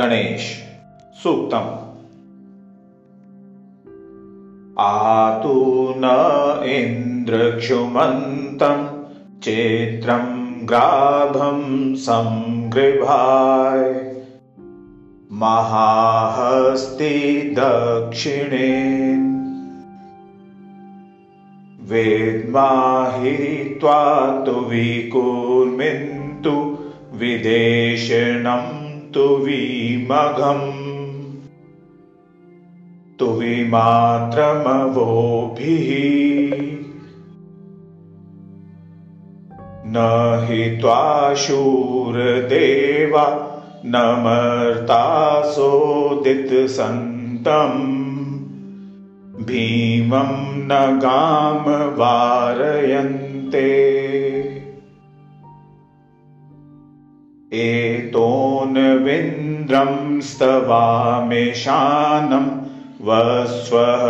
गणेश। सूक्तम्। आतु न इन्द्रक्षुमन्तं चेत्रं ग्राभं सङ्गृभाय महाहस्ति दक्षिणे। वेद्माहि त्वा तु विकुर्मिन्तु विदेशनं तु विमघम् तु विमात्रमवोभिः न हि त्वाशूरदेवा न मर्तासोदितसन्तम् भीमं न गाम वारयन्ते एतोन्विन्द्रं स्तवामेशानं वस्वः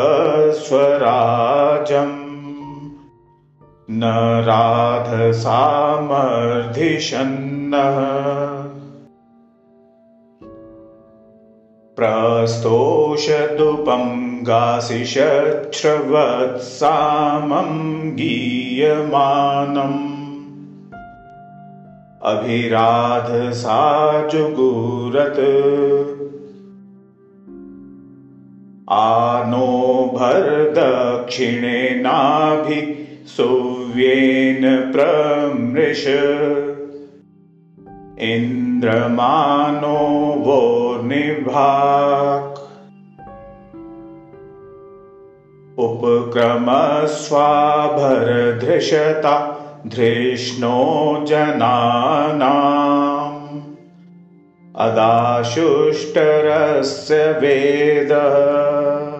स्वराजम् न राधसामर्धिषन्नः। प्रस्तोषदुपं गासिषच्छ्रवत्सामं अभिराधसा जुगुरत् आनो भरदक्षिणेनाभि सुव्येन प्रमृश। इन्द्रमानो वो निभाक् उपक्रमस्वाभरधृषता धृष्णो जनानाम्। अदाशुष्टरस्य वेदः